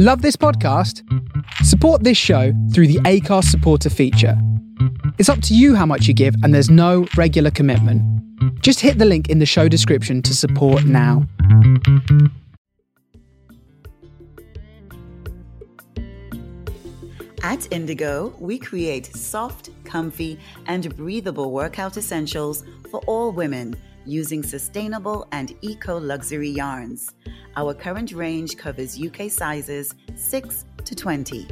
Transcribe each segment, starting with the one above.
Love this podcast? Support this show through the Acast supporter feature. It's up to you how much you give, and there's no regular commitment. Just hit the link in the show description to support now. At Indigo, we create soft, comfy, and breathable workout essentials for all women using sustainable and eco luxury yarns. Our current range covers UK sizes 6 to 20.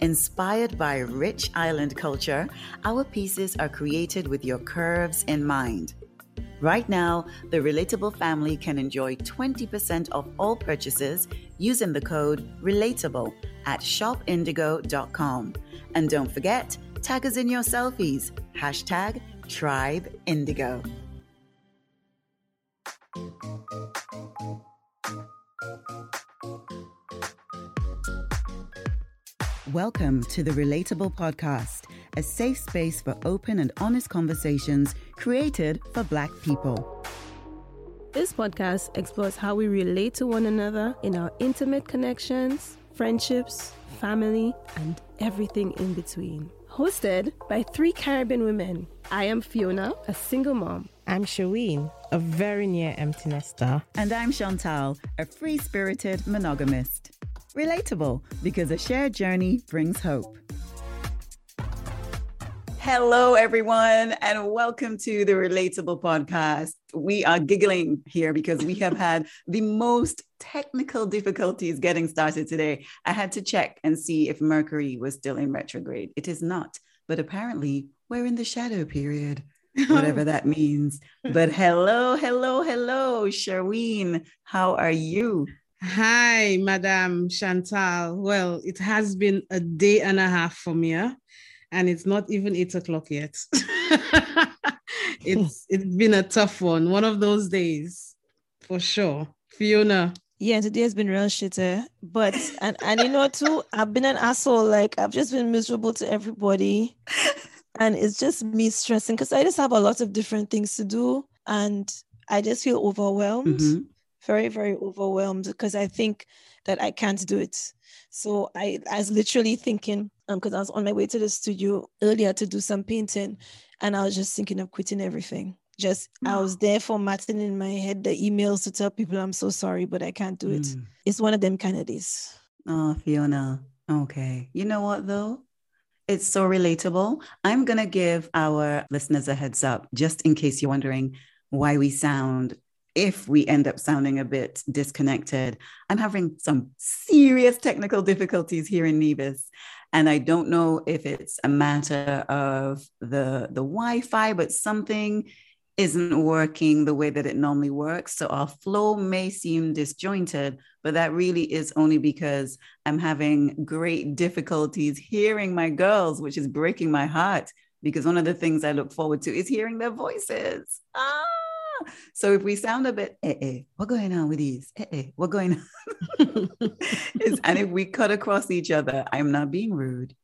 Inspired by rich island culture, our pieces are created with your curves in mind. Right now, the Relatable family can enjoy 20% off all purchases using the code RELATABLE at shopindigo.com. And don't forget, tag us in your selfies. Hashtag Tribe Indigo. Welcome to the Relatable Podcast, a safe space for open and honest conversations created for Black people. This podcast explores how we relate to one another in our intimate connections, friendships, family, and everything in between. Hosted by three Caribbean women. I am Fiona, a single mom. I'm Shaween, a very near empty nester. And I'm Chantal, a free spirited monogamist. Relatable because a shared journey brings hope. Hello, everyone, and welcome to the Relatable Podcast. We are giggling here because we have had the most technical difficulties getting started today. I had to check and see if Mercury was still in retrograde. It is not, but apparently we're in the shadow period, whatever that means. But hello, hello, hello, Sherween. How are you? Hi, Madame Chantal. Well, it has been a day and a half for me, eh? and it's not even eight o'clock yet. it's it's been a tough one, one of those days for sure. Fiona. Yeah, today has been real shitty. Eh? But and and you know too, I've been an asshole. Like I've just been miserable to everybody. And it's just me stressing because I just have a lot of different things to do. And I just feel overwhelmed. Mm-hmm very, very overwhelmed because I think that I can't do it. So I, I was literally thinking, because um, I was on my way to the studio earlier to do some painting, and I was just thinking of quitting everything. Just I was there formatting in my head the emails to tell people I'm so sorry, but I can't do it. Mm. It's one of them kind of days. Oh, Fiona. Okay. You know what though? It's so relatable. I'm gonna give our listeners a heads up, just in case you're wondering why we sound if we end up sounding a bit disconnected, I'm having some serious technical difficulties here in Nevis. And I don't know if it's a matter of the, the Wi Fi, but something isn't working the way that it normally works. So our flow may seem disjointed, but that really is only because I'm having great difficulties hearing my girls, which is breaking my heart because one of the things I look forward to is hearing their voices. Ah! So if we sound a bit, eh, eh, what going on with these? Eh, eh, what going on? and if we cut across each other, I'm not being rude,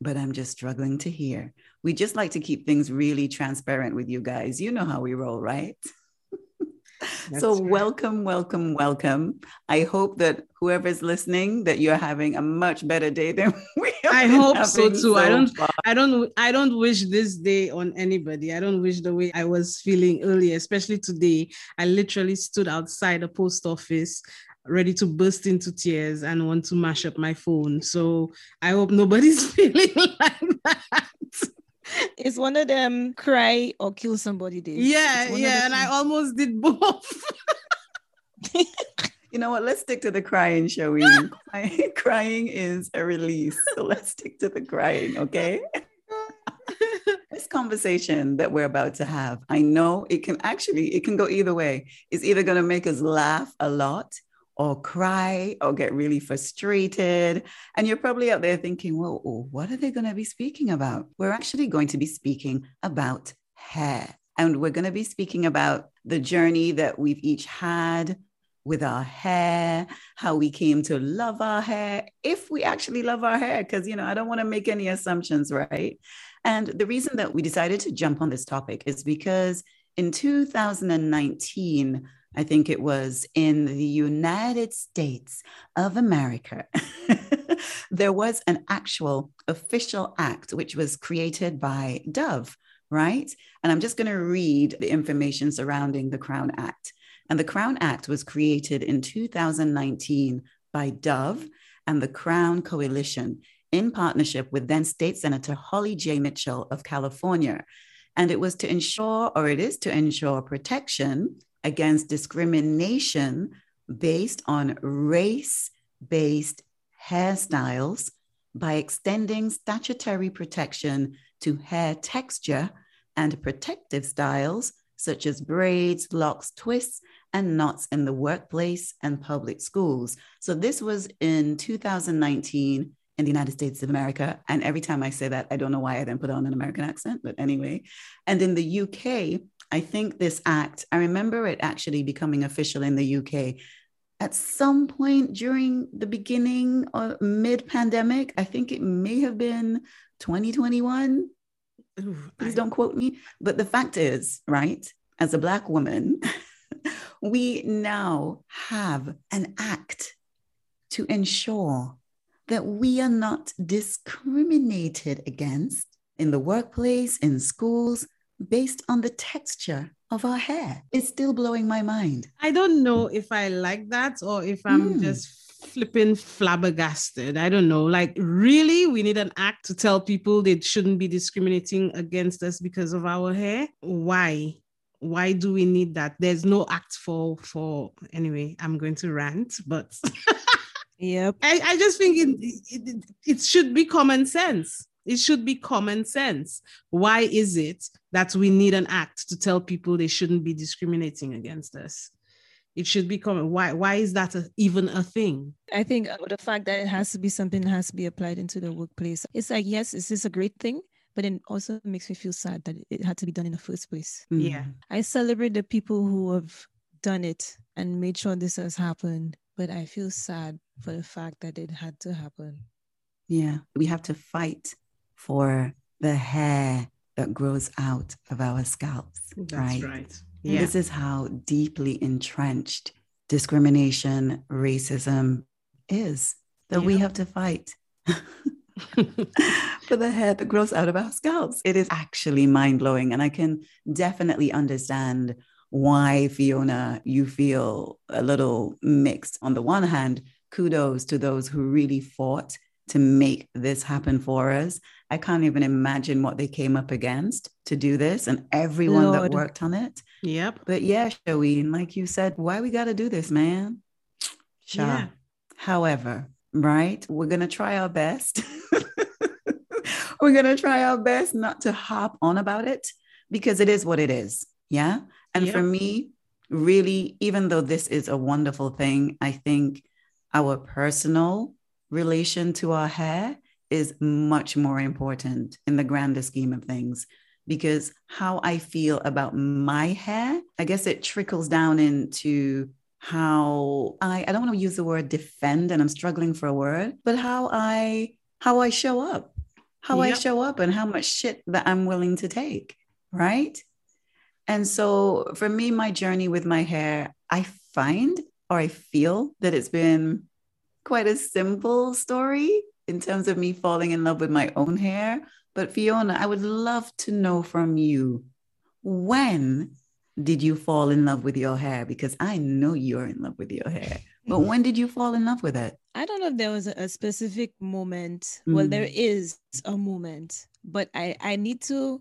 but I'm just struggling to hear. We just like to keep things really transparent with you guys. You know how we roll, right? so right. welcome welcome welcome i hope that whoever's listening that you're having a much better day than we are. i hope so too so i don't far. i don't i don't wish this day on anybody i don't wish the way i was feeling earlier especially today i literally stood outside the post office ready to burst into tears and want to mash up my phone so i hope nobody's feeling like that it's one of them cry or kill somebody days. Yeah, yeah, and I almost did both. you know what? Let's stick to the crying, shall we? crying is a release. So let's stick to the crying, okay? Oh this conversation that we're about to have, I know it can actually, it can go either way. It's either going to make us laugh a lot or cry or get really frustrated. And you're probably out there thinking, well, oh, what are they going to be speaking about? We're actually going to be speaking about hair. And we're going to be speaking about the journey that we've each had with our hair, how we came to love our hair, if we actually love our hair, because, you know, I don't want to make any assumptions, right? And the reason that we decided to jump on this topic is because in 2019, I think it was in the United States of America, there was an actual official act which was created by Dove, right? And I'm just going to read the information surrounding the Crown Act. And the Crown Act was created in 2019 by Dove and the Crown Coalition in partnership with then State Senator Holly J. Mitchell of California. And it was to ensure, or it is to ensure, protection against discrimination based on race based hairstyles by extending statutory protection to hair texture and protective styles such as braids, locks, twists, and knots in the workplace and public schools. So this was in 2019 in the United States of America. And every time I say that, I don't know why I then put on an American accent, but anyway. And in the UK, I think this act, I remember it actually becoming official in the UK at some point during the beginning or mid pandemic. I think it may have been 2021. Ooh, Please I... don't quote me. But the fact is, right, as a Black woman, we now have an act to ensure that we are not discriminated against in the workplace, in schools, based on the texture of our hair. It's still blowing my mind. I don't know if I like that or if I'm mm. just flipping flabbergasted. I don't know. Like, really, we need an act to tell people they shouldn't be discriminating against us because of our hair? Why? Why do we need that? There's no act for for anyway. I'm going to rant, but yep. I, I just think it, it, it should be common sense it should be common sense. Why is it that we need an act to tell people they shouldn't be discriminating against us? It should be common. Why? Why is that a, even a thing? I think uh, the fact that it has to be something that has to be applied into the workplace. It's like yes, is this is a great thing, but it also makes me feel sad that it had to be done in the first place. Mm. Yeah, I celebrate the people who have done it and made sure this has happened, but I feel sad for the fact that it had to happen. Yeah, we have to fight for the hair that grows out of our scalps. That's right. right. Yeah. This is how deeply entrenched discrimination, racism is that yeah. we have to fight. for the hair that grows out of our scalps. It is actually mind blowing. And I can definitely understand why, Fiona, you feel a little mixed. On the one hand, kudos to those who really fought to make this happen for us. I can't even imagine what they came up against to do this and everyone Lord. that worked on it. Yep. But yeah, Shaween, like you said, why we got to do this, man? Sure. Yeah. However, right, we're going to try our best. we're going to try our best not to hop on about it because it is what it is. Yeah. And yep. for me, really, even though this is a wonderful thing, I think our personal relation to our hair is much more important in the grander scheme of things because how I feel about my hair, I guess it trickles down into how I I don't want to use the word defend and I'm struggling for a word, but how I how I show up. How yep. I show up and how much shit that I'm willing to take, right? And so for me my journey with my hair, I find or I feel that it's been quite a simple story in terms of me falling in love with my own hair. But Fiona, I would love to know from you when did you fall in love with your hair? Because I know you're in love with your hair. But when did you fall in love with it? I don't know if there was a specific moment. Mm. Well, there mm. a moment, but I I need to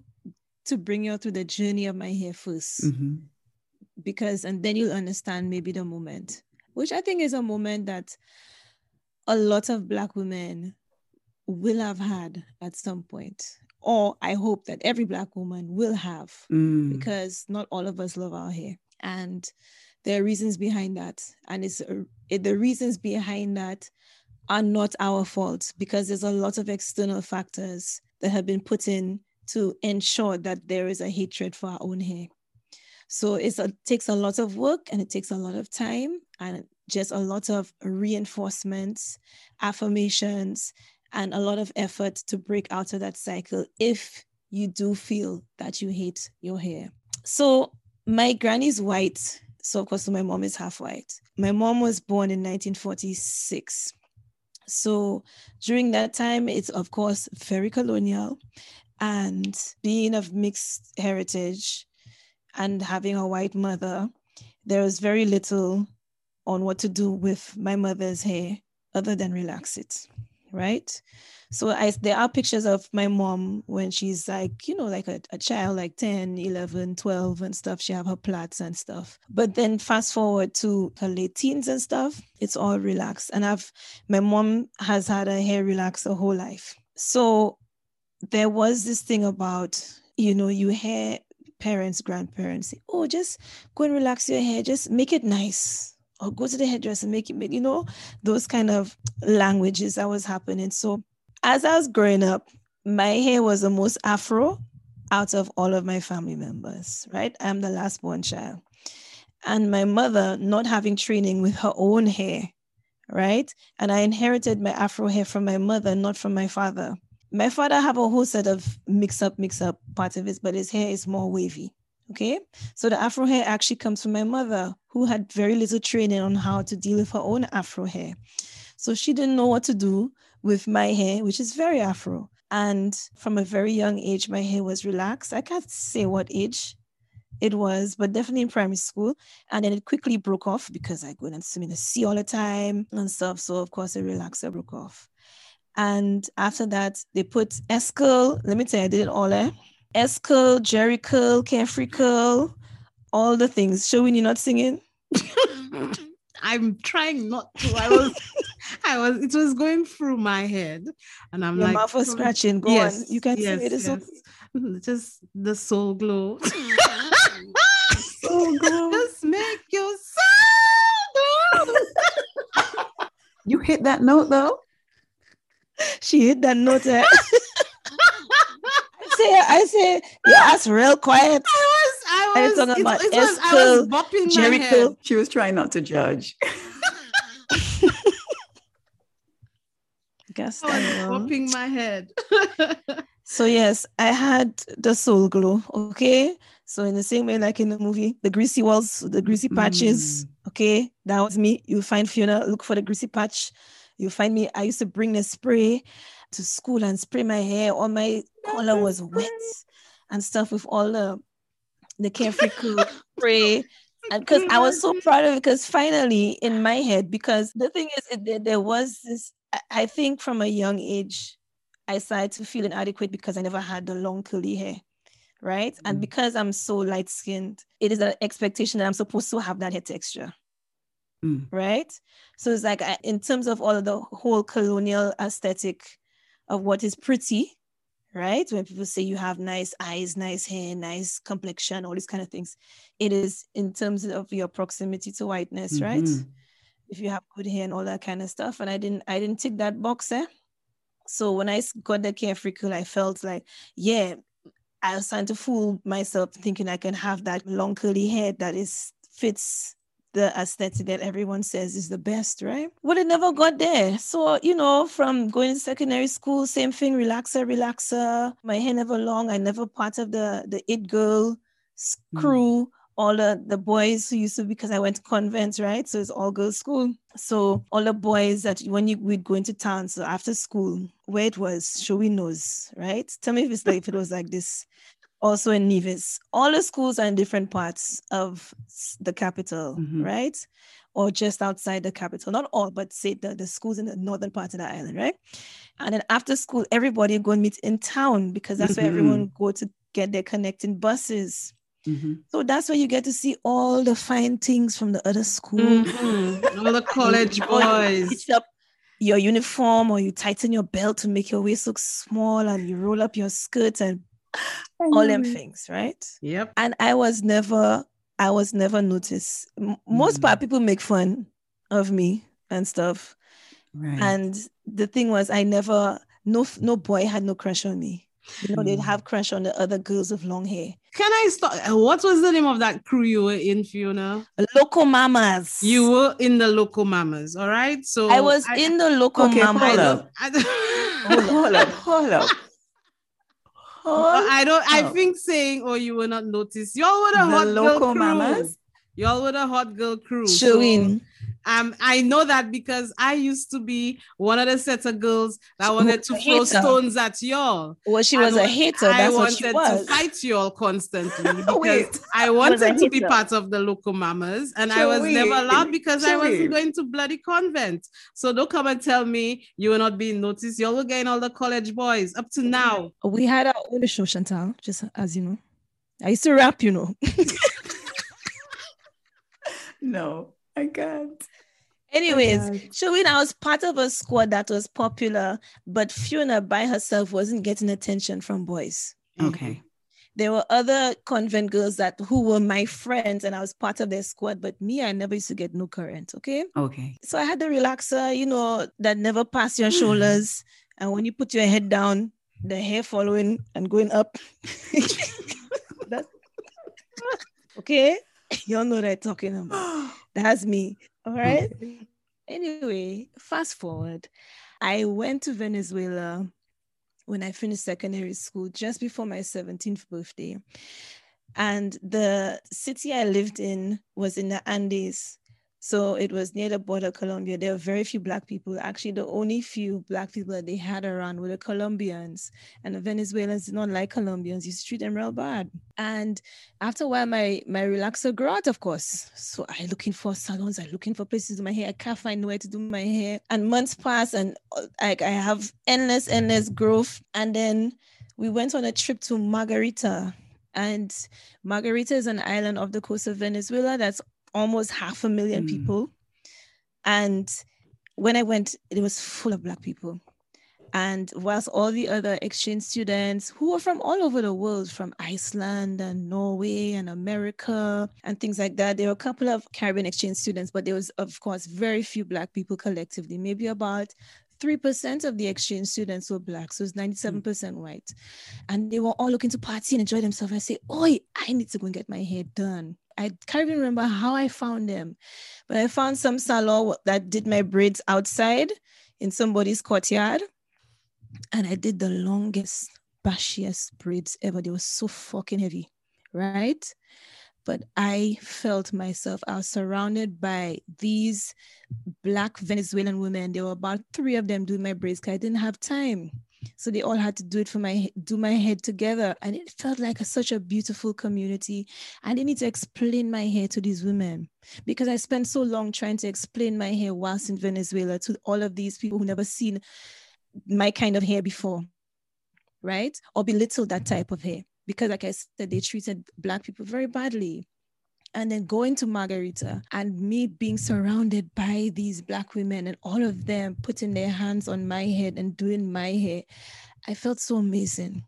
to bring you through the journey of my hair 1st mm-hmm. because and then you'll understand maybe the moment, which I think is a moment that a lot of Black women will have had at some point, or I hope that every Black woman will have, mm. because not all of us love our hair. And there are reasons behind that. And it's it, the reasons behind that are not our fault because there's a lot of external factors that have been put in to ensure that there is a hatred for our own hair. So it takes a lot of work and it takes a lot of time and just a lot of reinforcements, affirmations, and a lot of effort to break out of that cycle if you do feel that you hate your hair. So, my granny's white So of course, my mom is half white. My mom was born in 1946. So during that time, it's of course very colonial. And being of mixed heritage and having a white mother, there was very little on what to do with my mother's hair other than relax it, right? So I, there are pictures of my mom when she's like, you know, like a, a child, like 10, 11, 12 and stuff. She have her plaits and stuff. But then fast forward to her late teens and stuff, it's all relaxed. And I've, my mom has had her hair relaxed her whole life. So there was this thing about, you know, you hear parents, grandparents say, oh, just go and relax your hair, just make it nice or go to the hairdresser and make it, you know, those kind of languages that was happening. So as I was growing up, my hair was the most afro out of all of my family members, right? I'm the last born child. And my mother, not having training with her own hair, right? And I inherited my afro hair from my mother, not from my father. My father have a whole set of mix up, mix up part of it, but his hair is more wavy. Okay. So the afro hair actually comes from my mother, who had very little training on how to deal with her own afro hair. So she didn't know what to do with my hair, which is very afro. And from a very young age, my hair was relaxed. I can't say what age it was, but definitely in primary school. And then it quickly broke off because I go and swim in the sea all the time and stuff. So of course the relaxer broke off. And after that, they put S-Curl. Let me tell you, I did it all. Eh? S-Curl, Jheri curl, Carefree curl, all the things. Showing you not singing. I'm trying not to. I was, I was. It was going through my head, and I'm Your like, mouth was "Hmm, scratching. Go yes, on. You can yes, sing it. It's yes. okay. Just the soul glow. Soul glow. Just make your soul glow. You hit that note though. She hit that note. eh? I say, I say, yeah, that's real quiet. I was, I Are you was, talking it, about it was, I was S-Curl, bopping my head. She was trying not to judge. Guess I was that, bopping my head. So yes, I had the soul glow. Okay. So in the same way, like in the movie, the greasy walls, the greasy patches. Mm. Okay, that was me. You find Fiona, look for the greasy patch. You find me. I used to bring the spray to school and spray my hair. All my color was wet and stuff with all the the carefree cool spray. And because I was so proud of it, because finally in my head, because the thing is, it, there, there was this. I- I think from a young age, I started to feel inadequate because I never had the long curly hair, right? And Mm. because I'm so light skinned, it is an expectation that I'm supposed to have that hair texture, Mm. right? So it's like I, in terms of all of the whole colonial aesthetic of what is pretty, right? When people say you have nice eyes, nice hair, nice complexion, all these kind of things, it is in terms of your proximity to whiteness, right? Mhm. if you have good hair and all that kind of stuff. And I didn't, I didn't tick that box. Eh? So when I got the carefree curl, I felt like, yeah, I was trying to fool myself thinking I can have that long curly hair that is fits the aesthetic that everyone says is the best, right? Well, it never got there. So, you know, from going to secondary school, same thing, relaxer, relaxer. My hair never long. I never part of the the it girl s- Mm. crew all the, the boys who used to because I went to convents, right? So it's all girls school. So all the boys that when you would go into town, so after school, where it was, showy nose, right? Tell me if it's like if it was like this. Also in Nevis, all the schools are in different parts of the capital, Mhm. right? Or just outside the capital. Not all, but say the, the schools in the northern part of the island, right? And then after school, everybody go and meet in town because that's where Mhm. everyone go to get their connecting buses. Mhm. So that's where you get to see all the fine things from the other school. Mhm. All the college boys. up your uniform or you tighten your belt to make your waist look small and you roll up your skirt and all them things, right? Yep. And I was never, I was never noticed. Most Mm. part people make fun of me and stuff. Right. And the thing was, I never, no, no boy had no crush on me. You know, they'd Mm. have crush on the other girls with long hair. Can I start? What was the name of that crew you were in, Fiona? Local mamas. You were in the Local Mamas, all right? So I was in the local Okay, mama. hold up. I hold up, hold up. Hold I don't. I up. think saying, "Oh, you will not notice." Y'all were the, the hot girl local crew. mamas. Y'all were the hot girl crew. Showing. So, um, I know that because I used to be one of the set of girls that wanted to throw stones at y'all. Well, she was and a hater. That's I what she was. to fight y'all constantly because I wanted to be part of the local mamas, and I was never allowed because I wasn't going to bloody convent. So don't come and tell me you were not being noticed. Y'all were getting all the college boys up to now. We had our own show, Chantal, just as you know. I used to rap, you know. no, I can't. Anyways, Showing I was part of a squad that was popular, but Fiona by herself wasn't getting attention from boys. Mm-hmm. Okay. There were other convent girls that who were my friends, and I was part of their squad. But me, I never used to get no current. Okay. Okay. So I had the relaxer, you know, that never pass your shoulders, and when you put your head down, the hair following and going up. that, okay, y'all know what I'm talking about. That's me. All right. Anyway, fast forward. I went to Venezuela when I finished secondary school just before my 17th birthday. And the city I lived in was in the Andes. So it was near the border Colombia. There were very few black people. Actually, the only few black people that they had around were the Colombians. And the Venezuelans did not like Colombians. You treat them real bad. And after a while, my my relaxer grew out, of course. So I looking for salons, I looking for places to do my hair. I can't find where to do my hair. And months pass and like I have endless, endless growth. And then we went on a trip to Margarita. And Margarita is an island off the coast of Venezuela that's almost half a million mm. people. And when I went, it was full of Black people. And whilst all the other exchange students who were from all over the world, from Iceland and Norway and America and things like that, there were a couple of Caribbean exchange students, but there was, of course, very few Black people collectively, maybe about 3% of the exchange students were black, so it's 97% mm. white. And they were all looking to party and enjoy themselves. I say, Oi, I need to go and get my hair done. I can't even remember how I found them, but I found some salon that did my braids outside in somebody's courtyard. And I did the longest, bashiest braids ever. They were so fucking heavy, right? But I felt myself, I was surrounded by these Black Venezuelan women. There were about three of them doing my braids I didn't have time. So they all had to do it for my do my head together, and it felt like a, such a beautiful community. I didn't need to explain my hair to these women because I spent so long trying to explain my hair whilst in Venezuela to all of these people who never seen my kind of hair before, right? Or belittle that type of hair because, like I said, they treated black people very badly and then going to Margarita and me being surrounded by these black women and all of them putting their hands on my head and doing my hair, I felt so amazing.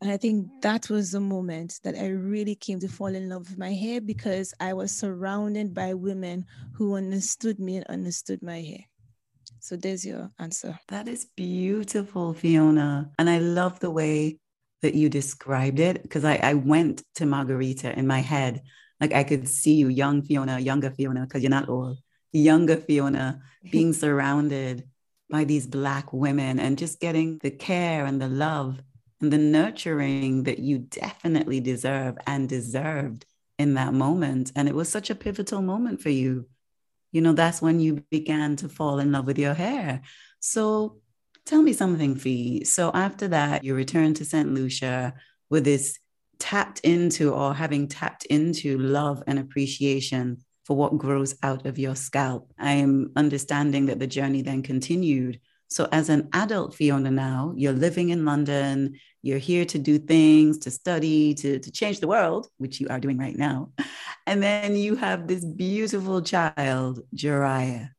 And I think that was the moment that I really came to fall in love with my hair because I was surrounded by women who understood me and understood my hair. So there's your answer. That is beautiful, Fiona. And I love the way that you described it because I, I went to Margarita in my head like I could see you, young Fiona, younger Fiona, because you're not old, younger Fiona, being surrounded by these Black women and just getting the care and the love and the nurturing that you definitely deserve and deserved in that moment. And it was such a pivotal moment for you. You know, that's when you began to fall in love with your hair. So tell me something, Fee. So after that, you returned to St. Lucia with this tapped into or having tapped into love and appreciation for what grows out of your scalp. I am understanding that the journey then continued. So, as an adult Fiona now, you're living in London, you're here to do things, to study, to, to change the world, which you are doing right now. And then you have this beautiful child, Jariah.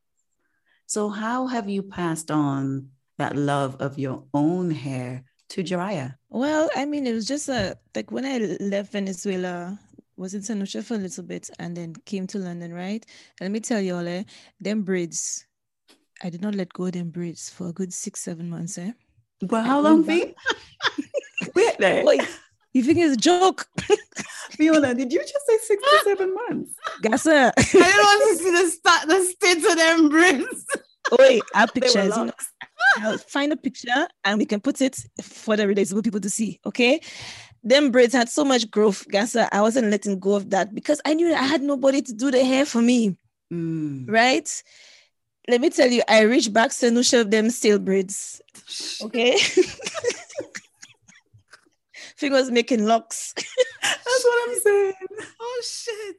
So, how have you passed on that love of your own hair to Jariah? Well, I mean, it was just a like when I left Venezuela, was in St. Lucia for a little bit and then came to London, right? And let me tell you all, eh, them braids, I did not let go of them braids for a good six, seven months, eh? Well, how long, Fi? Wait there. Wait, you think it's a joke? Fiona, did you just say six to seven months? Guess what? I didn't want to see the start the state of them braids. Wait, I our pictures. You know, I'll find a picture and we can put it for the relatable people to see. Okay. them braids had so much growth, Gasa. I wasn't letting go of that because I knew I had nobody to do the hair for me. Mm. Right? Let me tell you, I reached back to no of them steel braids. Okay. Fingers making locks. That's what I'm saying. Oh shit.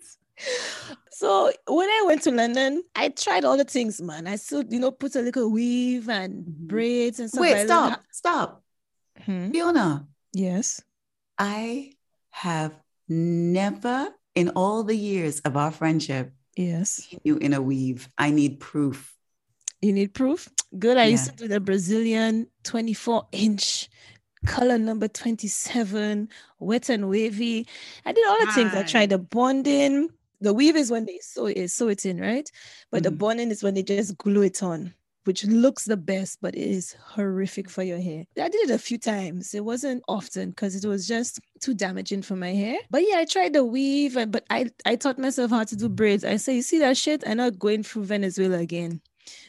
So when I went to London, I tried all the things, man. I still, you know, put a little weave and Mhm. braids and stuff. Wait, stop, stop. Hmm? Fiona, Yes. I have never in all the years of our friendship Yes. you in a weave. I need proof. You need proof? Good. I used to do the Brazilian 24 inch color number 27, wet and wavy. I did all the things. I tried the bonding. The weave is when they sew it, sew it in, right? But the Mhm. bonding is when they just glue it on, which looks the best, but it is horrific for your hair. I did it a few times. It wasn't often because it was just too damaging for my hair. But yeah, I tried the weave, but I I taught myself how to do braids. I say, you see that shit? I'm not going through Venezuela again.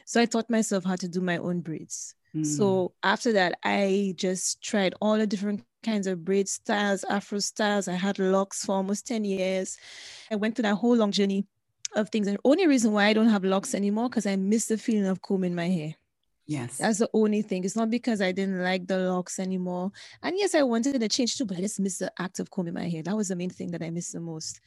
So I taught myself how to do my own braids. Mm. So after that, I just tried all the different kinds of braid styles, Afro styles. I had locks for almost 10 years. I went through that whole long journey of things. And the only reason why I don't have locks anymore, because I miss the feeling of combing my hair. yes. That's the only thing. It's not because I didn't like the locks anymore. And yes, I wanted a change too, but I just missed the act of combing my hair. That was the main thing that I missed the most.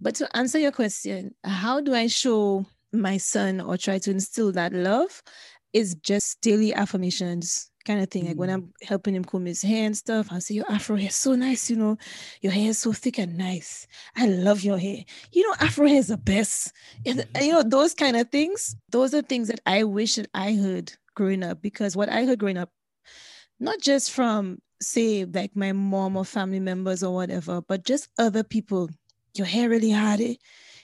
But to answer your question, how do I show my son or try to instill that love? Is just daily affirmations kind of thing. Like when Mm. I'm helping him comb his hair and stuff, I say, Your afro hair is so nice, you know, your hair is so thick and nice. I love your hair. You know, afro hair is the best. And, and, you know, those kind of things, those are things that I wish that I heard growing up because what I heard growing up, not just from say like my mom or family members or whatever, but just other people. Your hair really hard, eh?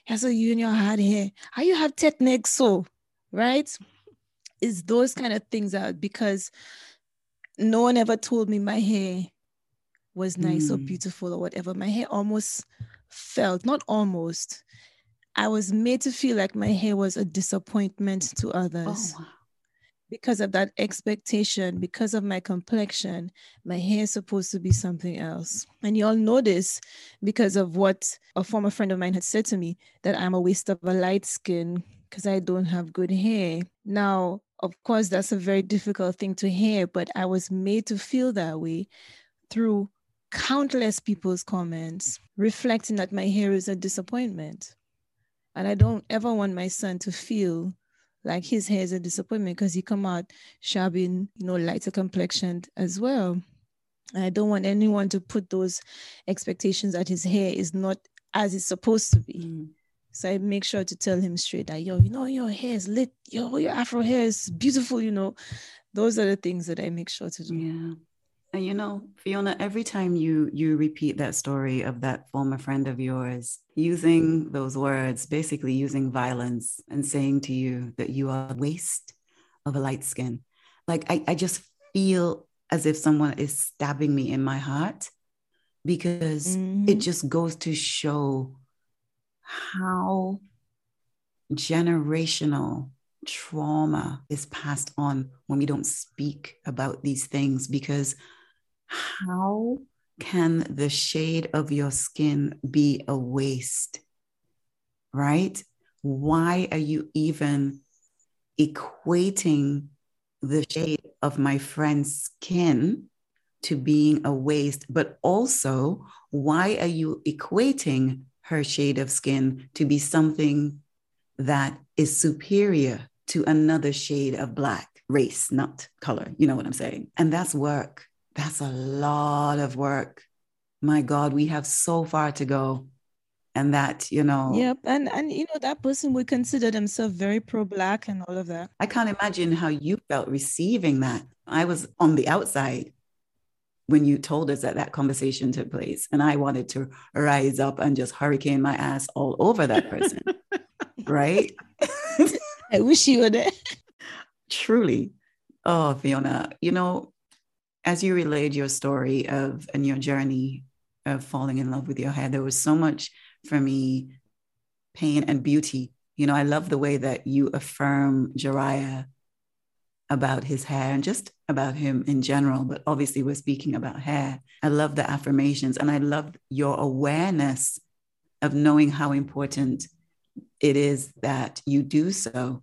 Yeah, so you and your hard hair. How you have technique so, right? It's those kind of things that because no one ever told me my hair was nice or Mm. beautiful or whatever. My hair almost felt, not almost, I was made to feel like my hair was a disappointment to others Oh, wow. because of that expectation, because of my complexion, my hair is supposed to be something else. And you all know this because of what a former friend of mine had said to me that I'm a waste of a light skin because I don't have good hair. Now, of course, that's a very difficult thing to hear, but I was made to feel that way through countless people's comments reflecting that my hair is a disappointment. And I don't ever want my son to feel like his hair is a disappointment because he come out shabby, you know, lighter complexioned as well. And I don't want anyone to put those expectations that his hair is not as it's supposed to be. Mm. So I make sure to tell him straight that, yo, you know, your hair is lit, yo, your afro hair is beautiful, you know. Those are the things that I make sure to do. Yeah. And you know, Fiona, every time you you repeat that story of that former friend of yours using those words, basically using violence and saying to you that you are a waste of a light skin, like I, I just feel as if someone is stabbing me in my heart because it Mhm. just goes to show how generational trauma is passed on when we don't speak about these things because how can the shade of your skin be a waste right? Why are you even equating the shade of my friend's skin to being a waste? But also why are you equating her shade of skin to be something that is superior to another shade of black race, not color. You know what I'm saying? And that's work. That's a lot of work. My God, we have so far to go. And that, you know, Yep. And and you know, that person would consider themselves very pro-black and all of that. I can't imagine how you felt receiving that. I was on the outside when you told us that that conversation took place, and I wanted to rise up and just hurricane my ass all over that person, right? I wish you were there. Truly. Oh, Fiona, you know, as you relayed your story of and your journey of falling in love with your hair, there was so much for me pain and beauty. You know, I love the way that you affirm Jariah about his hair and just about him in general, but obviously we're speaking about hair. I love the affirmations and I love your awareness of knowing how important it is that you do so,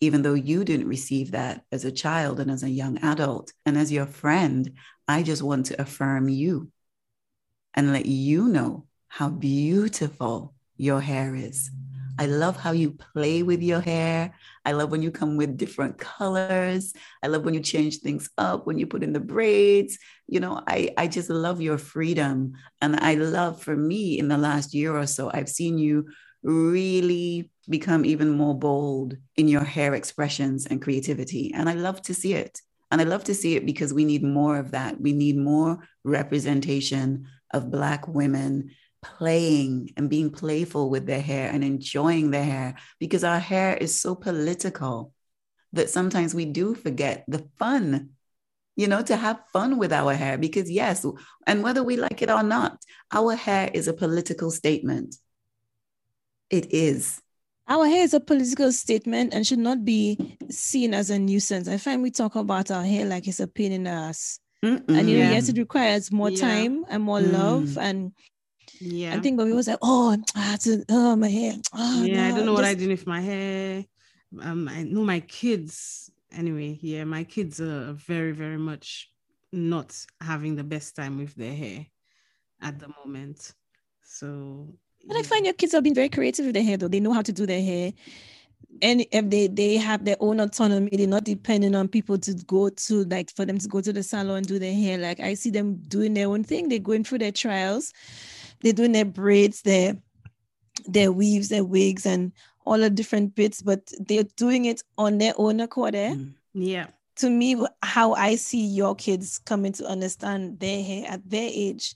even though you didn't receive that as a child and as a young adult. And as your friend, I just want to affirm you and let you know how beautiful your hair is. I love how you play with your hair. I love when you come with different colors. I love when you change things up, when you put in the braids. You know, I, I just love your freedom. And I love for me in the last year or so, I've seen you really become even more bold in your hair expressions and creativity. And I love to see it. And I love to see it because we need more of that. We need more representation of Black women playing and being playful with their hair and enjoying their hair because our hair is so political that sometimes we do forget the fun you know to have fun with our hair because yes and whether we like it or not our hair is a political statement it is our hair is a political statement and should not be seen as a nuisance i find we talk about our hair like it's a pain in the ass Mm-mm, and you know yeah. yes it requires more yeah. time and more mm. love and yeah. I think but we was like, oh, I had to, oh, my hair. Oh, yeah, no, I don't know just... what I did with my hair. Um, I know my kids. Anyway, yeah, my kids are very, very much not having the best time with their hair at the moment. So but I find your kids have been very creative with their hair, though. They know how to do their hair. And if they they have their own autonomy, they're not depending on people to go to like for them to go to the salon and do their hair. Like I see them doing their own thing. They're going through their trials they're doing their braids, their their weaves, their wigs, and all the different bits, but they're doing it on their own accord. Eh? Mm. Yeah. To me, how I see your kids coming to understand their hair at their age,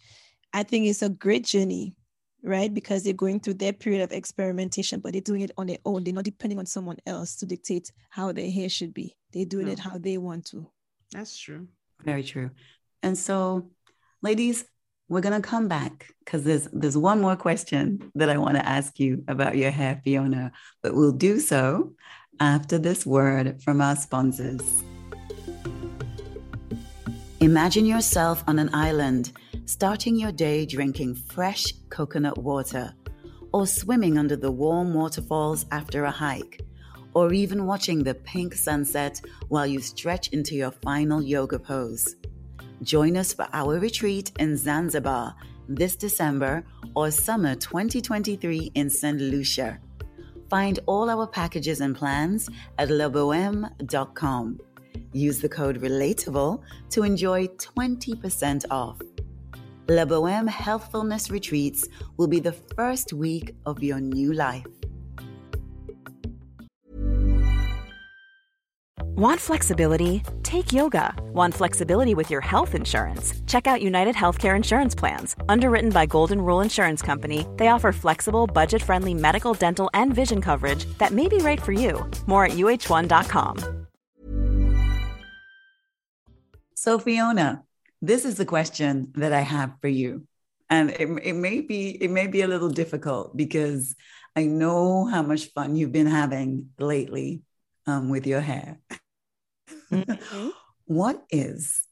I think it's a great journey, right? Because they're going through their period of experimentation, but they're doing it on their own. They're not depending on someone else to dictate how their hair should be. They're doing no. it how they want to. That's true. Very true. And so, ladies, we're going to come back because there's there's one more question that I want to ask you about your hair, Fiona, but we'll do so after this word from our sponsors. Imagine yourself on an island, starting your day drinking fresh coconut water, or swimming under the warm waterfalls after a hike, or even watching the pink sunset while you stretch into your final yoga pose. Join us for our retreat in Zanzibar this December or summer 2023 in St. Lucia. Find all our packages and plans at leboheme.com. Use the code RELATABLE to enjoy 20% off. La Healthfulness Retreats will be the first week of your new life. Want flexibility? Take yoga. Want flexibility with your health insurance? Check out United Healthcare Insurance Plans. Underwritten by Golden Rule Insurance Company, they offer flexible, budget friendly medical, dental, and vision coverage that may be right for you. More at uh1.com. So, Fiona, this is the question that I have for you. And it, it may be it may be a little difficult because I know how much fun you've been having lately um, with your hair. Mm-hmm. what is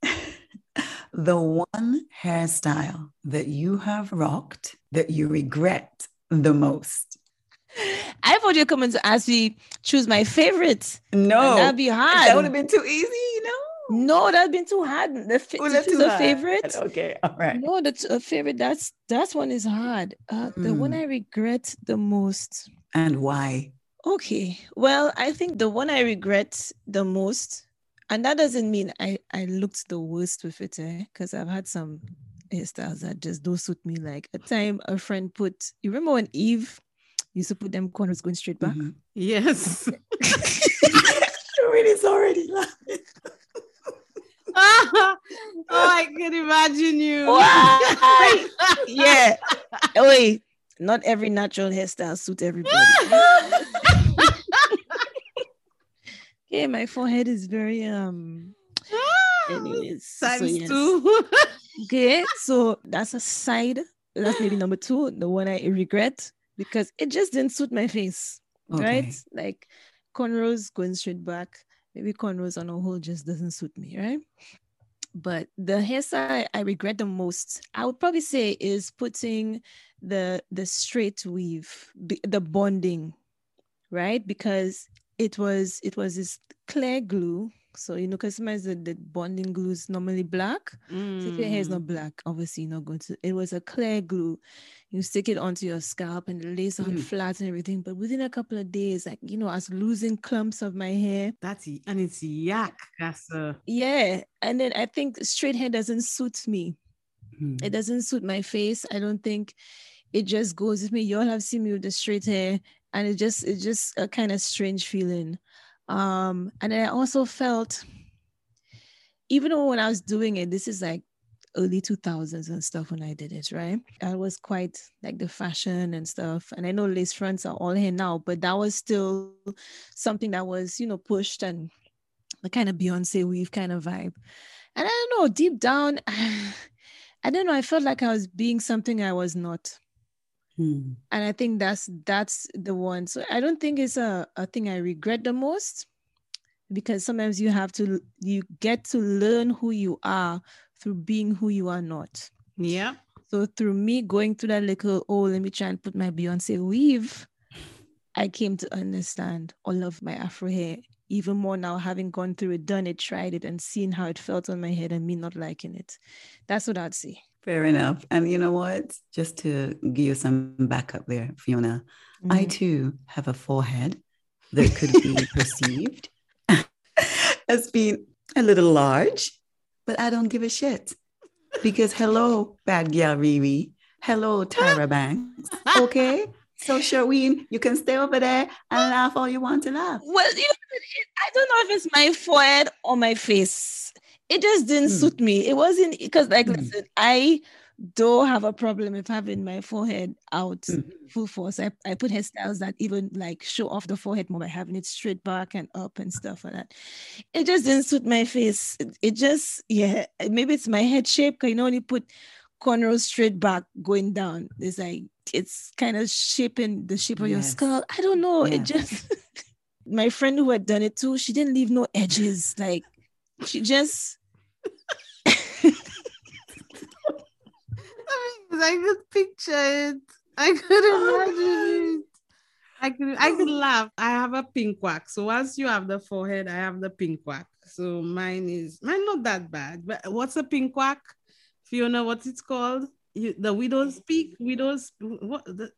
the one hairstyle that you have rocked that you regret the most? I thought you were coming to ask me choose my favorite. No, that'd be hard. That would have been too easy. No, no, that'd been too hard. The f- oh, that's a favorite. Okay, all right. No, that's a favorite. That's that one is hard. Uh, mm. The one hmm. I regret the most. And why? Okay. Well, I think the one I regret the most and that doesn't mean I, I looked the worst with it, eh? Because? I've had some hairstyles that just don't suit me. Like a time a friend put, you remember when Eve used to put them corners going straight back? Mm-hmm. Yes. Shireen is already laughing. oh, I can imagine you. yeah. Wait, not every natural hairstyle suit everybody. Yeah, my forehead is very um anyways. Times so yes. two. okay, so that's a side. That's maybe number two, the one I regret because it just didn't suit my face. Okay. Right? Like cornrows going straight back. maybe cornrows on a whole just doesn't suit me, right? But the hairstyle I regret the most, I would probably say, is putting the the straight weave, the bonding, right? Because it was it was this clear glue so you know, sometimes the, the bonding glue is normally black. Mm. So if your hair is not mm. black, obviously you're not going to. It was a clear glue. You stick it onto your scalp and it lays on mm. flat and everything. But within a couple of days, like you know, I was losing clumps of my hair. That's and it's yak. That's uh yeah. And then I think straight hair doesn't suit me. Mm. It doesn't suit my face. I don't think it just goes with me. You all have seen me with the straight hair, and it just it's just a kind of strange feeling. Um, and I also felt, even though when I was doing it, this is like early 2000s and stuff when I did it, right? I was quite like the fashion and stuff. And I know lace fronts are all here now, but that was still something that was, you know, pushed and the kind of Beyonce weave kind of vibe. And I don't know, deep down, I don't know, I felt like I was being something I was not. Hmm. And I think that's that's the one. So I don't think it's a, a thing I regret the most because sometimes you have to you get to learn who you are through being who you are not. Yeah. So through me going through that little, oh, let me try and put my Beyonce weave, I came to understand all of my Afro hair even more now, having gone through it, done it, tried it, and seen how it felt on my head and me not liking it. That's what I'd say. Fair enough. And you know what? Just to give you some backup there, Fiona, mm-hmm. I too have a forehead that could be perceived as being a little large, but I don't give a shit. Because hello, bad girl Riri. Hello, Tyra Banks. Okay. So, Sherween, you can stay over there and laugh all you want to laugh. Well, you I don't know if it's my forehead or my face it just didn't mm. suit me. It wasn't because, like, mm. listen, I don't have a problem with having my forehead out mm. full force. I, I put hairstyles that even like show off the forehead more by having it straight back and up and stuff like that. It just didn't suit my face. It, it just, yeah, maybe it's my head shape. Cause you know, when you put cornrows straight back going down, it's like, it's kind of shaping the shape of yes. your skull. I don't know. Yeah. It just, my friend who had done it too, she didn't leave no edges. Like, she just, I could picture it. I could imagine it. I could I could laugh. I have a pink quack. So once you have the forehead, I have the pink quack. So mine is mine not that bad. But what's a pink quack? Fiona, what it's called? You, the widow's peak, widow's what the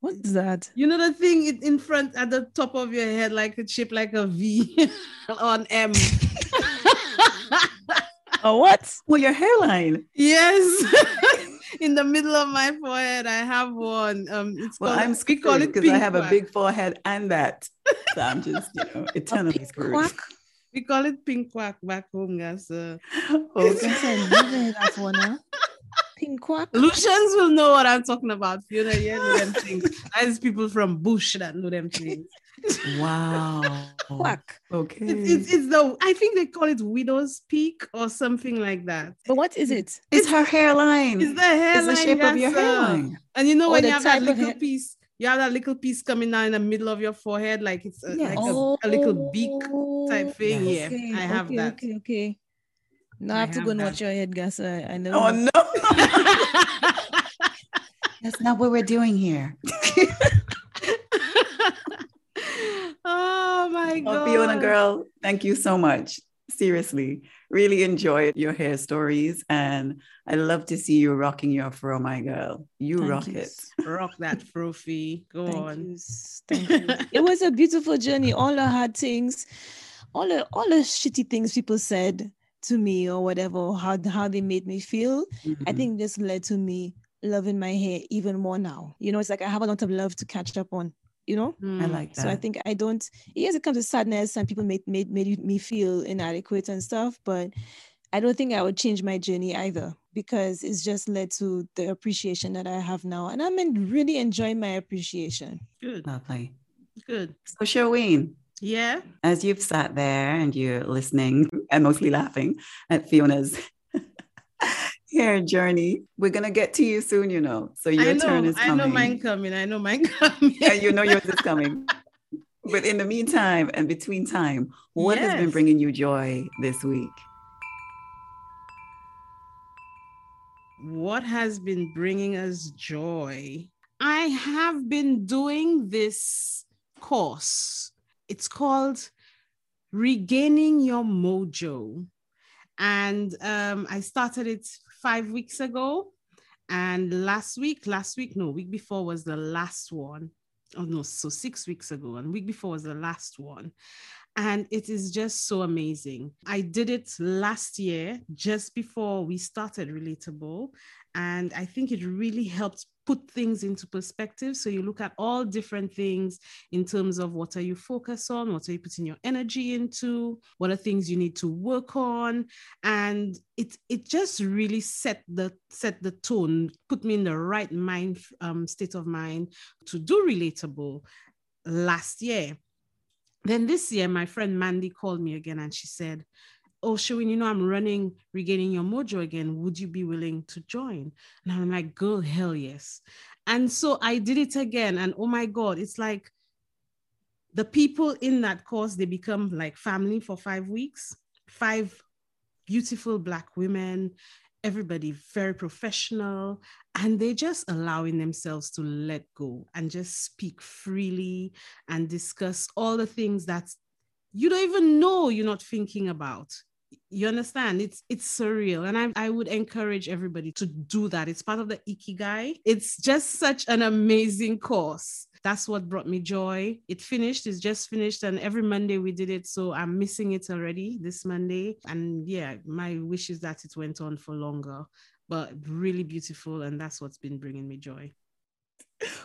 What's that? You know the thing in front at the top of your head, like it's shaped like a V on M. oh, what? Well, your hairline. Yes. In the middle of my forehead. I have one. Um, it's well, called, I'm screwed because I have a big forehead and that. So I'm just, you know, eternally screwed. Quack? We call it pink quack back home, guys. Uh, okay. that's one. Pink quack. Lucians will know what I'm talking about. You know, yeah, know them things. As people from Bush that know them things. Wow. Quack. Okay. It's, it's, it's, the I think they call it widow's peak or something like that. But what is it? It's her hairline. It's the hairline. It's the shape of your hairline. And you know when you have that little piece, you have that little piece coming down in the middle of your forehead, like it's a, yes. like oh, a, a, little beak type thing. Yes. Yeah, okay, I have okay, that. Okay, okay. Now I have, to go and watch your head, guys. I, I know. Oh no. That's not what we're doing here. oh my god. Oh, Fiona girl, thank you so much. Seriously, really enjoyed your hair stories and I love to see you rocking your fro, my girl. You thank rock you. it. Rock that frofi. Go thank on. You. Thank you. it was a beautiful journey. All the hard things, all the all the shitty things people said to me or whatever, how how they made me feel. Mm-hmm. I think this led to me loving my hair even more now. You know, it's like I have a lot of love to catch up on you know mm. i like that so i think i don't yes it comes to sadness and people made, made made me feel inadequate and stuff but i don't think i would change my journey either because it's just led to the appreciation that i have now and i'm really enjoying my appreciation good lovely good so Sherween, yeah as you've sat there and you're listening and mostly laughing at fiona's hair journey. We're gonna get to you soon, you know. So your know, turn is coming. I know mine coming. I know mine coming. yeah, you know yours is coming. but in the meantime and between time, what yes. has been bringing you joy this week? What has been bringing us joy? I have been doing this course. It's called Regaining Your Mojo. And um, I started it five weeks ago. And last week, last week, no, week before was the last one. Oh, no, so six weeks ago. And week before was the last one. And it is just so amazing. I did it last year, just before we started Relatable. And I think it really helped put things into perspective. So you look at all different things in terms of what are you focused on, what are you putting your energy into, what are things you need to work on, and it it just really set the set the tone, put me in the right mind um, state of mind to do relatable last year. Then this year, my friend Mandy called me again and she said, oh Sherwin, you know I'm running regaining your mojo again. Would you be willing to join? And I'm like, girl, hell yes. And so I did it again. And oh my God, it's like the people in that course, they become like family for five weeks, five beautiful black women, everybody very professional, and they're just allowing themselves to let go and just speak freely and discuss all the things that you don't even know you're not thinking about you understand? It's it's surreal. And I, I would encourage everybody to do that. It's part of the ikigai. It's just such an amazing course. That's what brought me joy. It finished it's just finished and every monday we did it. So i'm missing it already this monday. And yeah my wish is that it went on for longer but really beautiful. And that's what's been bringing me joy.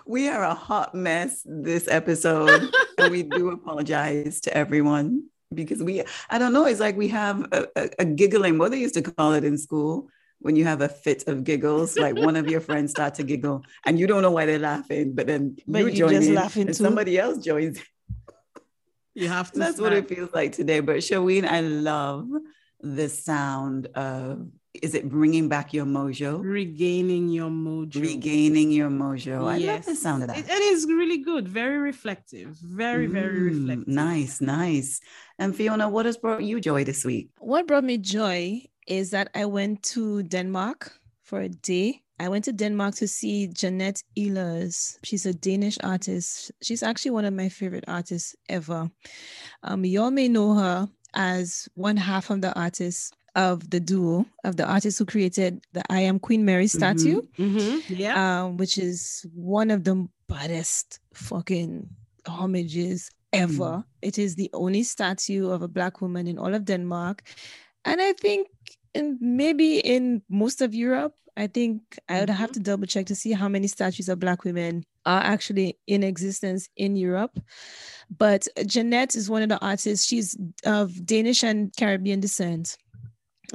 We are a hot mess this episode and we do apologize to everyone because we i don't know it's like we have a, a, a, giggling what they used to call it in school when you have a fit of giggles like one of your friends start to giggle and you don't know why they're laughing but then but you, you join just in laughing and too. somebody else joins you have to that's what it feels like today but Shaween, i love the sound of is it bringing back your mojo? Regaining your mojo. Regaining your mojo. I love the sound of that. It, it is really good. Very reflective. Very, very mm, reflective. Nice, nice. And Fiona, what has brought you joy this week? What brought me joy is that I went to Denmark for a day. I went to Denmark to see Jeannette Ehlers. She's a Danish artist. She's actually one of my favorite artists ever. Um, y'all may know her as one half of the artist of the duo of the artist who created the I Am Queen Mary mm-hmm. statue, mm-hmm. Mm-hmm. yeah, um, which is one of the baddest fucking homages ever. Mm. It is the only statue of a black woman in all of Denmark, and I think in maybe in most of Europe. I think I would have mm-hmm. to double check to see how many statues of black women are actually in existence in Europe. But Jeannette is one of the artists. She's of Danish and Caribbean descent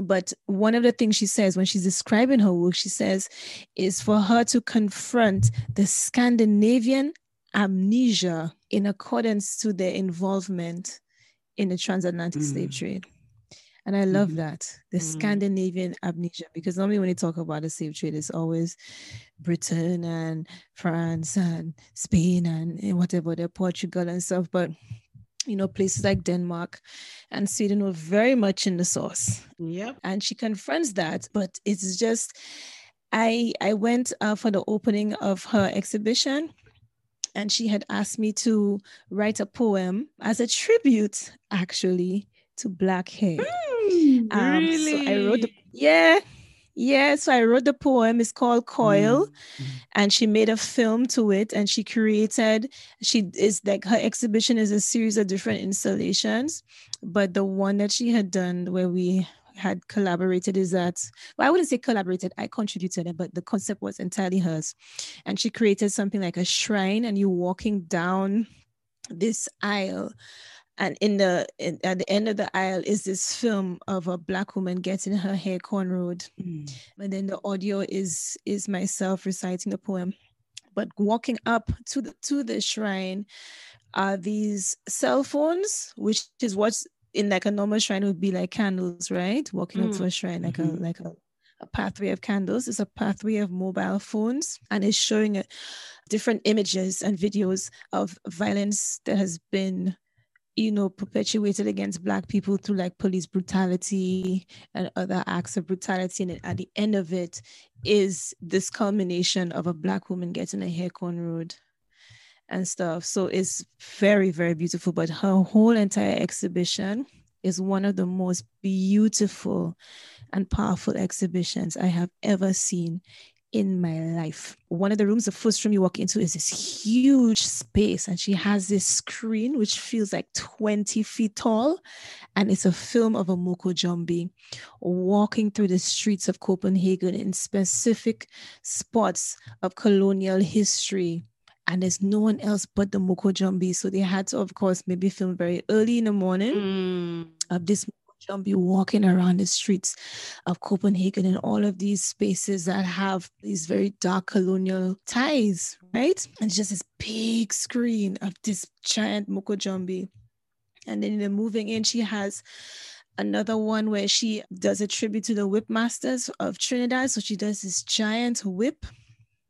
but one of the things she says when she's describing her work, she says, is for her to confront the Scandinavian amnesia in accordance to their involvement in the transatlantic mm. slave trade. And I love mm. that the mm. Scandinavian amnesia, because normally when you talk about the slave trade, it's always Britain and France and Spain and whatever, the Portugal and stuff. But you know, places like Denmark and Sweden were very much in the sauce. Yep. And she confronts that, but it's just, I I went uh, for the opening of her exhibition, and she had asked me to write a poem as a tribute, actually, to Black hair. Mm, um, really? So I wrote the yeah. Yeah, so I wrote the poem. It's called Coil, mm-hmm. and she made a film to it. And she created. She is like her exhibition is a series of different installations, but the one that she had done where we had collaborated is that well, I wouldn't say collaborated. I contributed it, but the concept was entirely hers. And she created something like a shrine, and you walking down this aisle and in the in, at the end of the aisle is this film of a black woman getting her hair cornrowed mm. and then the audio is is myself reciting the poem but walking up to the to the shrine are these cell phones which is what's in like a normal shrine would be like candles right walking mm. up to a shrine like mm-hmm. a like a a pathway of candles is a pathway of mobile phones and it's showing a, different images and videos of violence that has been you know perpetuated against black people through like police brutality and other acts of brutality and at the end of it is this culmination of a black woman getting a hair cornrowed and stuff so it's very very beautiful but her whole entire exhibition is one of the most beautiful and powerful exhibitions I have ever seen in my life. One of the rooms, the first room you walk into is this huge space, and she has this screen which feels like 20 feet tall. And it's a film of a Moko Jumbi walking through the streets of Copenhagen in specific spots of colonial history. And there's no one else but the Moko Jumbi. So they had to, of course, maybe film very early in the morning mm. of this be walking around the streets of Copenhagen and all of these spaces that have these very dark colonial ties, right? And just this big screen of this giant Moko Jumbi. And then in the moving in, she has another one where she does a tribute to the whip masters of Trinidad. So she does this giant whip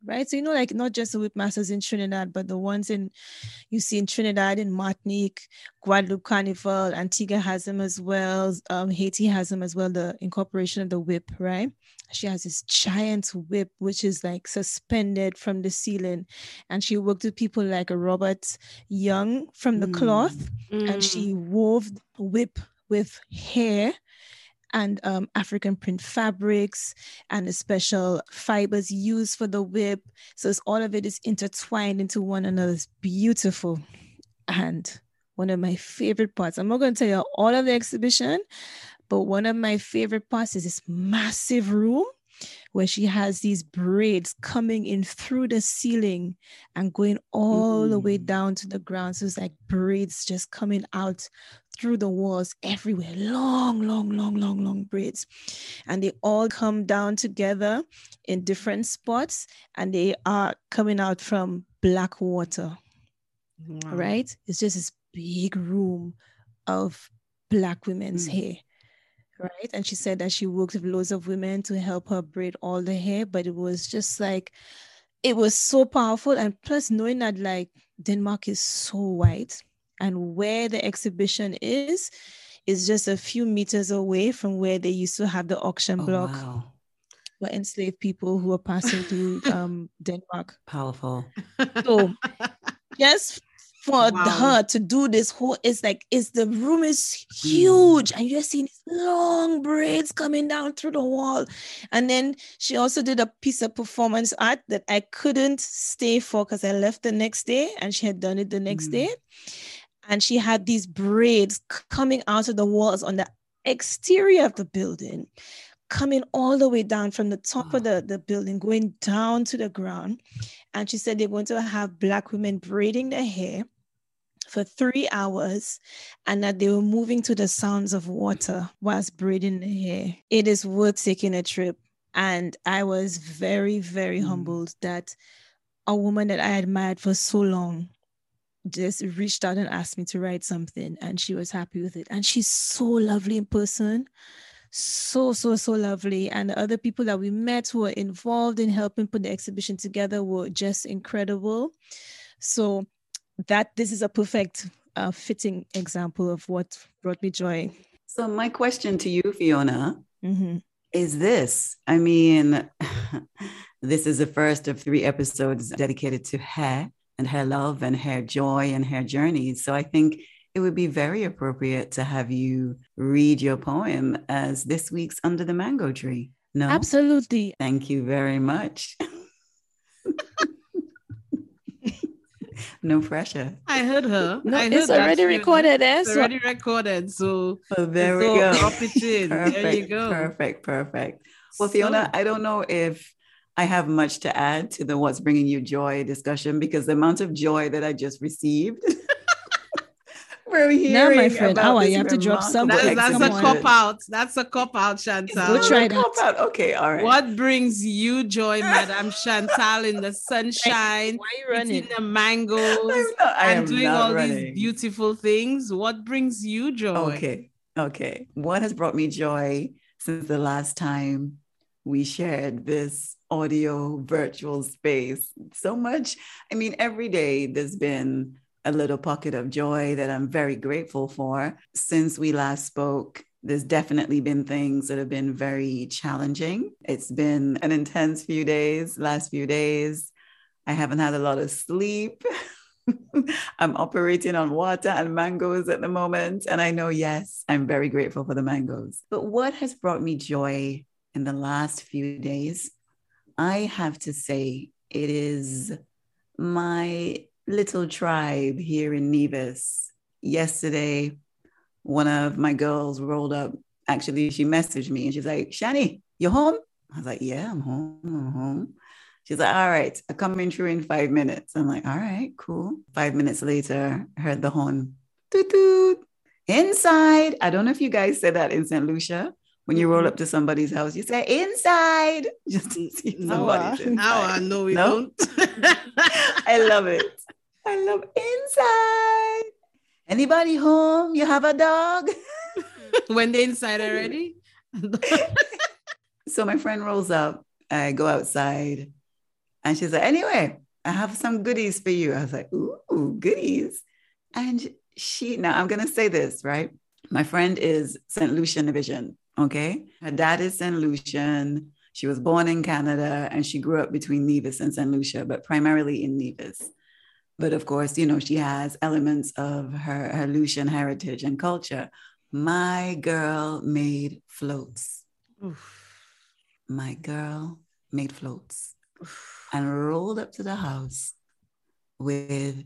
right? So you know, like not just the whip masters in Trinidad, but the ones in you see in Trinidad, in Martinique, Guadeloupe Carnival, Antigua has them as well. Um, Haiti has them as well. The incorporation of the whip, right? She has this giant whip which is like suspended from the ceiling, and she worked with people like Robert Young from the mm. cloth, mm. and she wove whip with hair and um, African print fabrics and the special fibers used for the whip. So it's, all of it is intertwined into one another. It's beautiful. And one of my favorite parts, I'm not going to tell you all of the exhibition, but one of my favorite parts is this massive room where she has these braids coming in through the ceiling and going all mm. the way mm. down to the ground. So it's like braids just coming out through the walls everywhere. Long, long, long, long, long braids. And they all come down together in different spots and they are coming out from black water. Wow. Right? It's just this big room of black women's mm. hair right? And she said that she worked with loads of women to help her braid all the hair, but it was just like, it was so powerful. And plus, knowing that like Denmark is so white and where the exhibition is, is just a few meters away from where they used to have the auction oh, block. Wow. For enslaved people who were passing through um, Denmark. Powerful. So, yes, for wow. her to do this whole it's like it's the room is huge and you're seeing long braids coming down through the wall and then she also did a piece of performance art that i couldn't stay for because i left the next day and she had done it the next mm. day and she had these braids coming out of the walls on the exterior of the building coming all the way down from the top of the, the building, going down to the ground. And she said they're going to have Black women braiding their hair for three hours and that they were moving to the sounds of water whilst braiding their hair. It is worth taking a trip. And I was very, very mm. humbled that a woman that I admired for so long just reached out and asked me to write something and she was happy with it and she's so lovely in person so so so lovely and the other people that we met who were involved in helping put the exhibition together were just incredible so that this is a perfect uh, fitting example of what brought me joy so my question to you fiona mm-hmm. is this i mean this is the first of three episodes dedicated to hair and her love and her joy and her journeys so i think it would be very appropriate to have you read your poem as this week's Under the Mango Tree. No? Absolutely. Thank you very much. no pressure. I heard her. No, I heard it's already recorded. Eh? It's already recorded. So, oh, there so we go. perfect, there you go. Perfect. Perfect. Well, Fiona, I don't know if I have much to add to the what's bringing you joy discussion because the amount of joy that I just received we're hearing now, my friend, how oh, you have to drop some. That's, that's a cop out. That's a cop out, Chantal. We'll try that. Cop out. Okay, all right. What brings you joy, Madam Chantal, in the sunshine, Why are you running? eating the mangoes, not, and doing all running. these beautiful things? What brings you joy? Okay, okay. What has brought me joy since the last time we shared this audio virtual space. So much. I mean, every day there's been a little pocket of joy that I'm very grateful for. Since we last spoke, there's definitely been things that have been very challenging. It's been an intense few days, last few days. I haven't had a lot of sleep. I'm operating on water and mangoes at the moment. And I know, yes, I'm very grateful for the mangoes. But what has brought me joy in the last few days, I have to say, it is my little tribe here in Nevis. Yesterday, one of my girls rolled up. Actually, she messaged me and she's like, Shani, you home? I was like, Yeah, I'm home. I'm home. She's like, All right, I'm coming through in five minutes. I'm like, All right, cool. Five minutes later, heard the horn. Toot toot. Inside. I don't know if you guys said that in St. Lucia. When you roll mm-hmm. up to somebody's house, you say inside. Just to see mm, somebody's no, inside. no, we no? don't. I love it. I love inside. Anybody home? You have a dog? when they inside already. so my friend rolls up. I go outside and she's like, anyway, I have some goodies for you. I was like, ooh, goodies. And she, now I'm going to say this, right? My friend is St. Lucian Division. Okay. Her dad is St. Lucian. She was born in Canada and she grew up between Nevis and St. Lucia, but primarily in Nevis. But of course, you know, she has elements of her, her Lucian heritage and culture. My girl made floats. Oof. My girl made floats Oof. and rolled up to the house with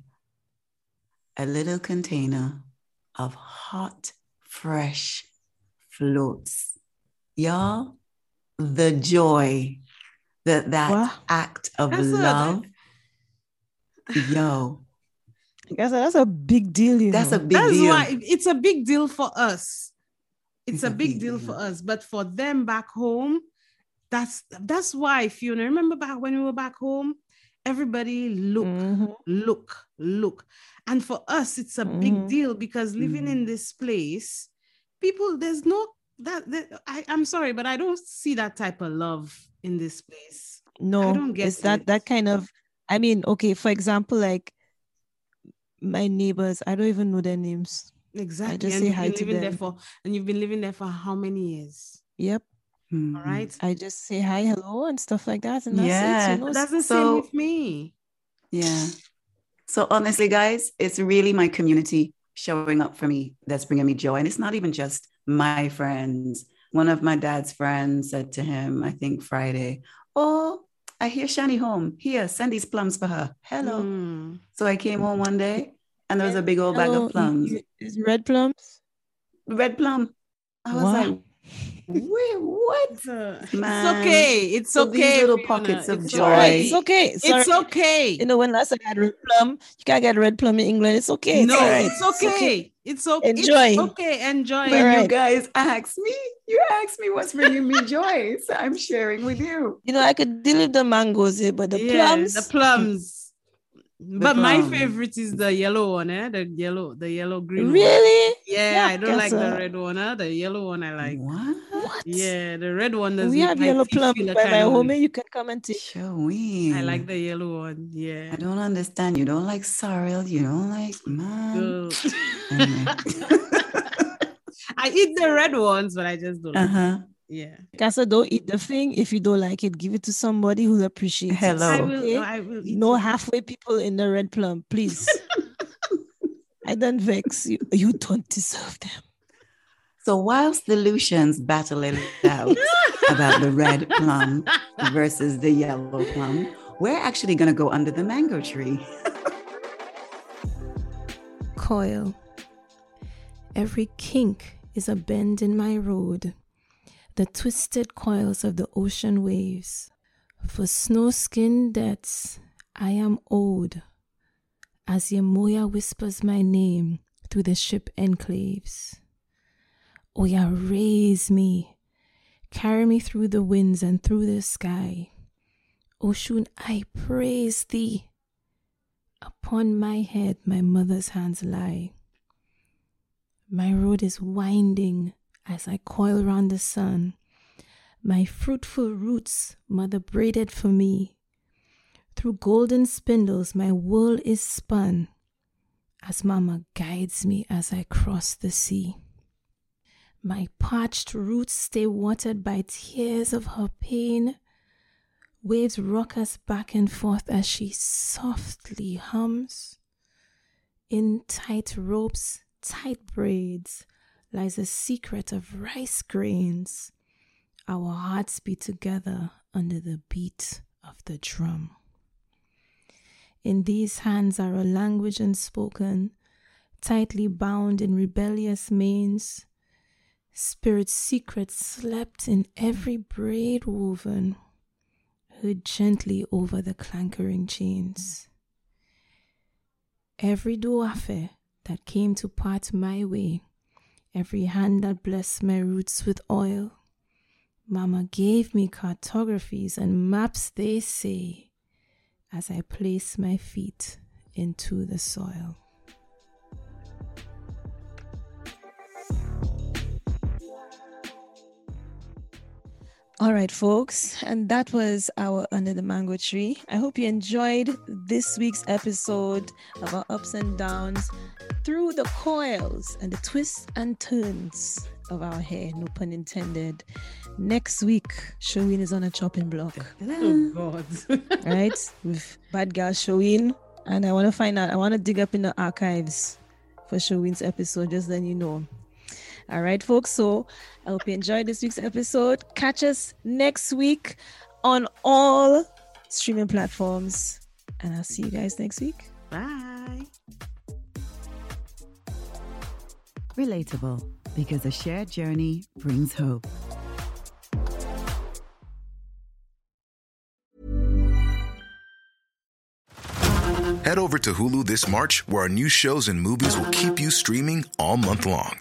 a little container of hot, fresh floats. Y'all, the joy that that what? act of That's love Yo. that's a big deal. You that's know? a big that's deal. why it's a big deal for us. It's, it's a, a, big, big deal, deal, for us, but for them back home, that's that's why Fiona. Remember back when we were back home, everybody look, mm-hmm. look, look, and for us, it's a mm-hmm. big deal because living mm-hmm. in this place, people, there's no that, that I, I'm sorry, but I don't see that type of love in this place. No, I don't get it's it. that that kind of I mean, okay, for example, like my neighbors, I don't even know their names. Exactly. I just and say hi to them. There for, and you've been living there for how many years? Yep. Mm-hmm. All right. I just say hi, hello, and stuff like that. And that's yeah. it. You know? That's the so, same with me. Yeah. So honestly, guys, it's really my community showing up for me that's bringing me joy. And it's not even just my friends. One of my dad's friends said to him, I think Friday, Oh, I hear Shani home. Here, send these plums for her. Hello. Mm. So I came home one day and there was a big old bag of plums. Is red plums? Red plum. I was what? like, Wait, what? Uh, Man. It's okay. It's so okay. These little pockets of it's joy. Right. It's okay. Sorry. It's okay. You know, when last I had red plum, you can't get red plum in England. It's okay. No, it's, it's okay. It's okay. Enjoy. It's okay. Enjoy. When right. you guys ask me, you ask me what's bringing me joy. So I'm sharing with you. You know, I could deal with the mangoes here, but the yeah, plums. The plums but my favorite is the yellow one, eh? The yellow, the yellow green. Really? One. Yeah, yeah I don't like so. the red one. Eh? The yellow one I like. What? what? Yeah, the red one doesn't. We have yellow plum by my home. You can come and take. Showing. I like the yellow one. Yeah. I don't understand. You don't like sorrel. You don't like man. I eat the red ones, but I just don't. Uh huh. Yeah. Casa, don't eat the thing. If you don't like it, give it to somebody who appreciates Hello. it. I will, okay? I will no halfway people in the red plum, please. I don't vex you. You don't deserve them. So whilst the Lucians battle it out about the red plum versus the yellow plum, we're actually going to go under the mango tree. Coil. Every kink is a bend in my road the twisted coils of the ocean waves. For snow skinned debts, I am owed, as Yamoya whispers my name through the ship enclaves. Oya, raise me, carry me through the winds and through the sky. Oshun, I praise thee. Upon my head, my mother's hands lie. My road is winding as I coil round the sun. My fruitful roots, mother braided for me. Through golden spindles, my wool is spun as mama guides me as I cross the sea. My parched roots stay watered by tears of her pain. Waves rock us back and forth as she softly hums. In tight ropes, tight braids, lies a secret of rice grains. Our hearts beat together under the beat of the drum. In these hands are a language unspoken, tightly bound in rebellious manes. spirit secrets slept in every braid woven, heard gently over the clankering chains. Every duafe that came to part my way, every hand that blessed my roots with oil, Mama gave me cartographies and maps, they say, as I place my feet into the soil. All right, folks, and that was our Under the Mango Tree. I hope you enjoyed this week's episode of our ups and downs through the coils and the twists and turns of our hair, no pun intended. Next week, Showin is on a chopping block. Oh God. right? With Bad Girl Showin. And I want to find out, I want to dig up in the archives for Showin's episode, just then you know. All right, folks. So I hope you enjoyed this week's episode. Catch us next week on all streaming platforms. And I'll see you guys next week. Bye. Relatable because a shared journey brings hope. Head over to Hulu this March, where our new shows and movies will keep you streaming all month long.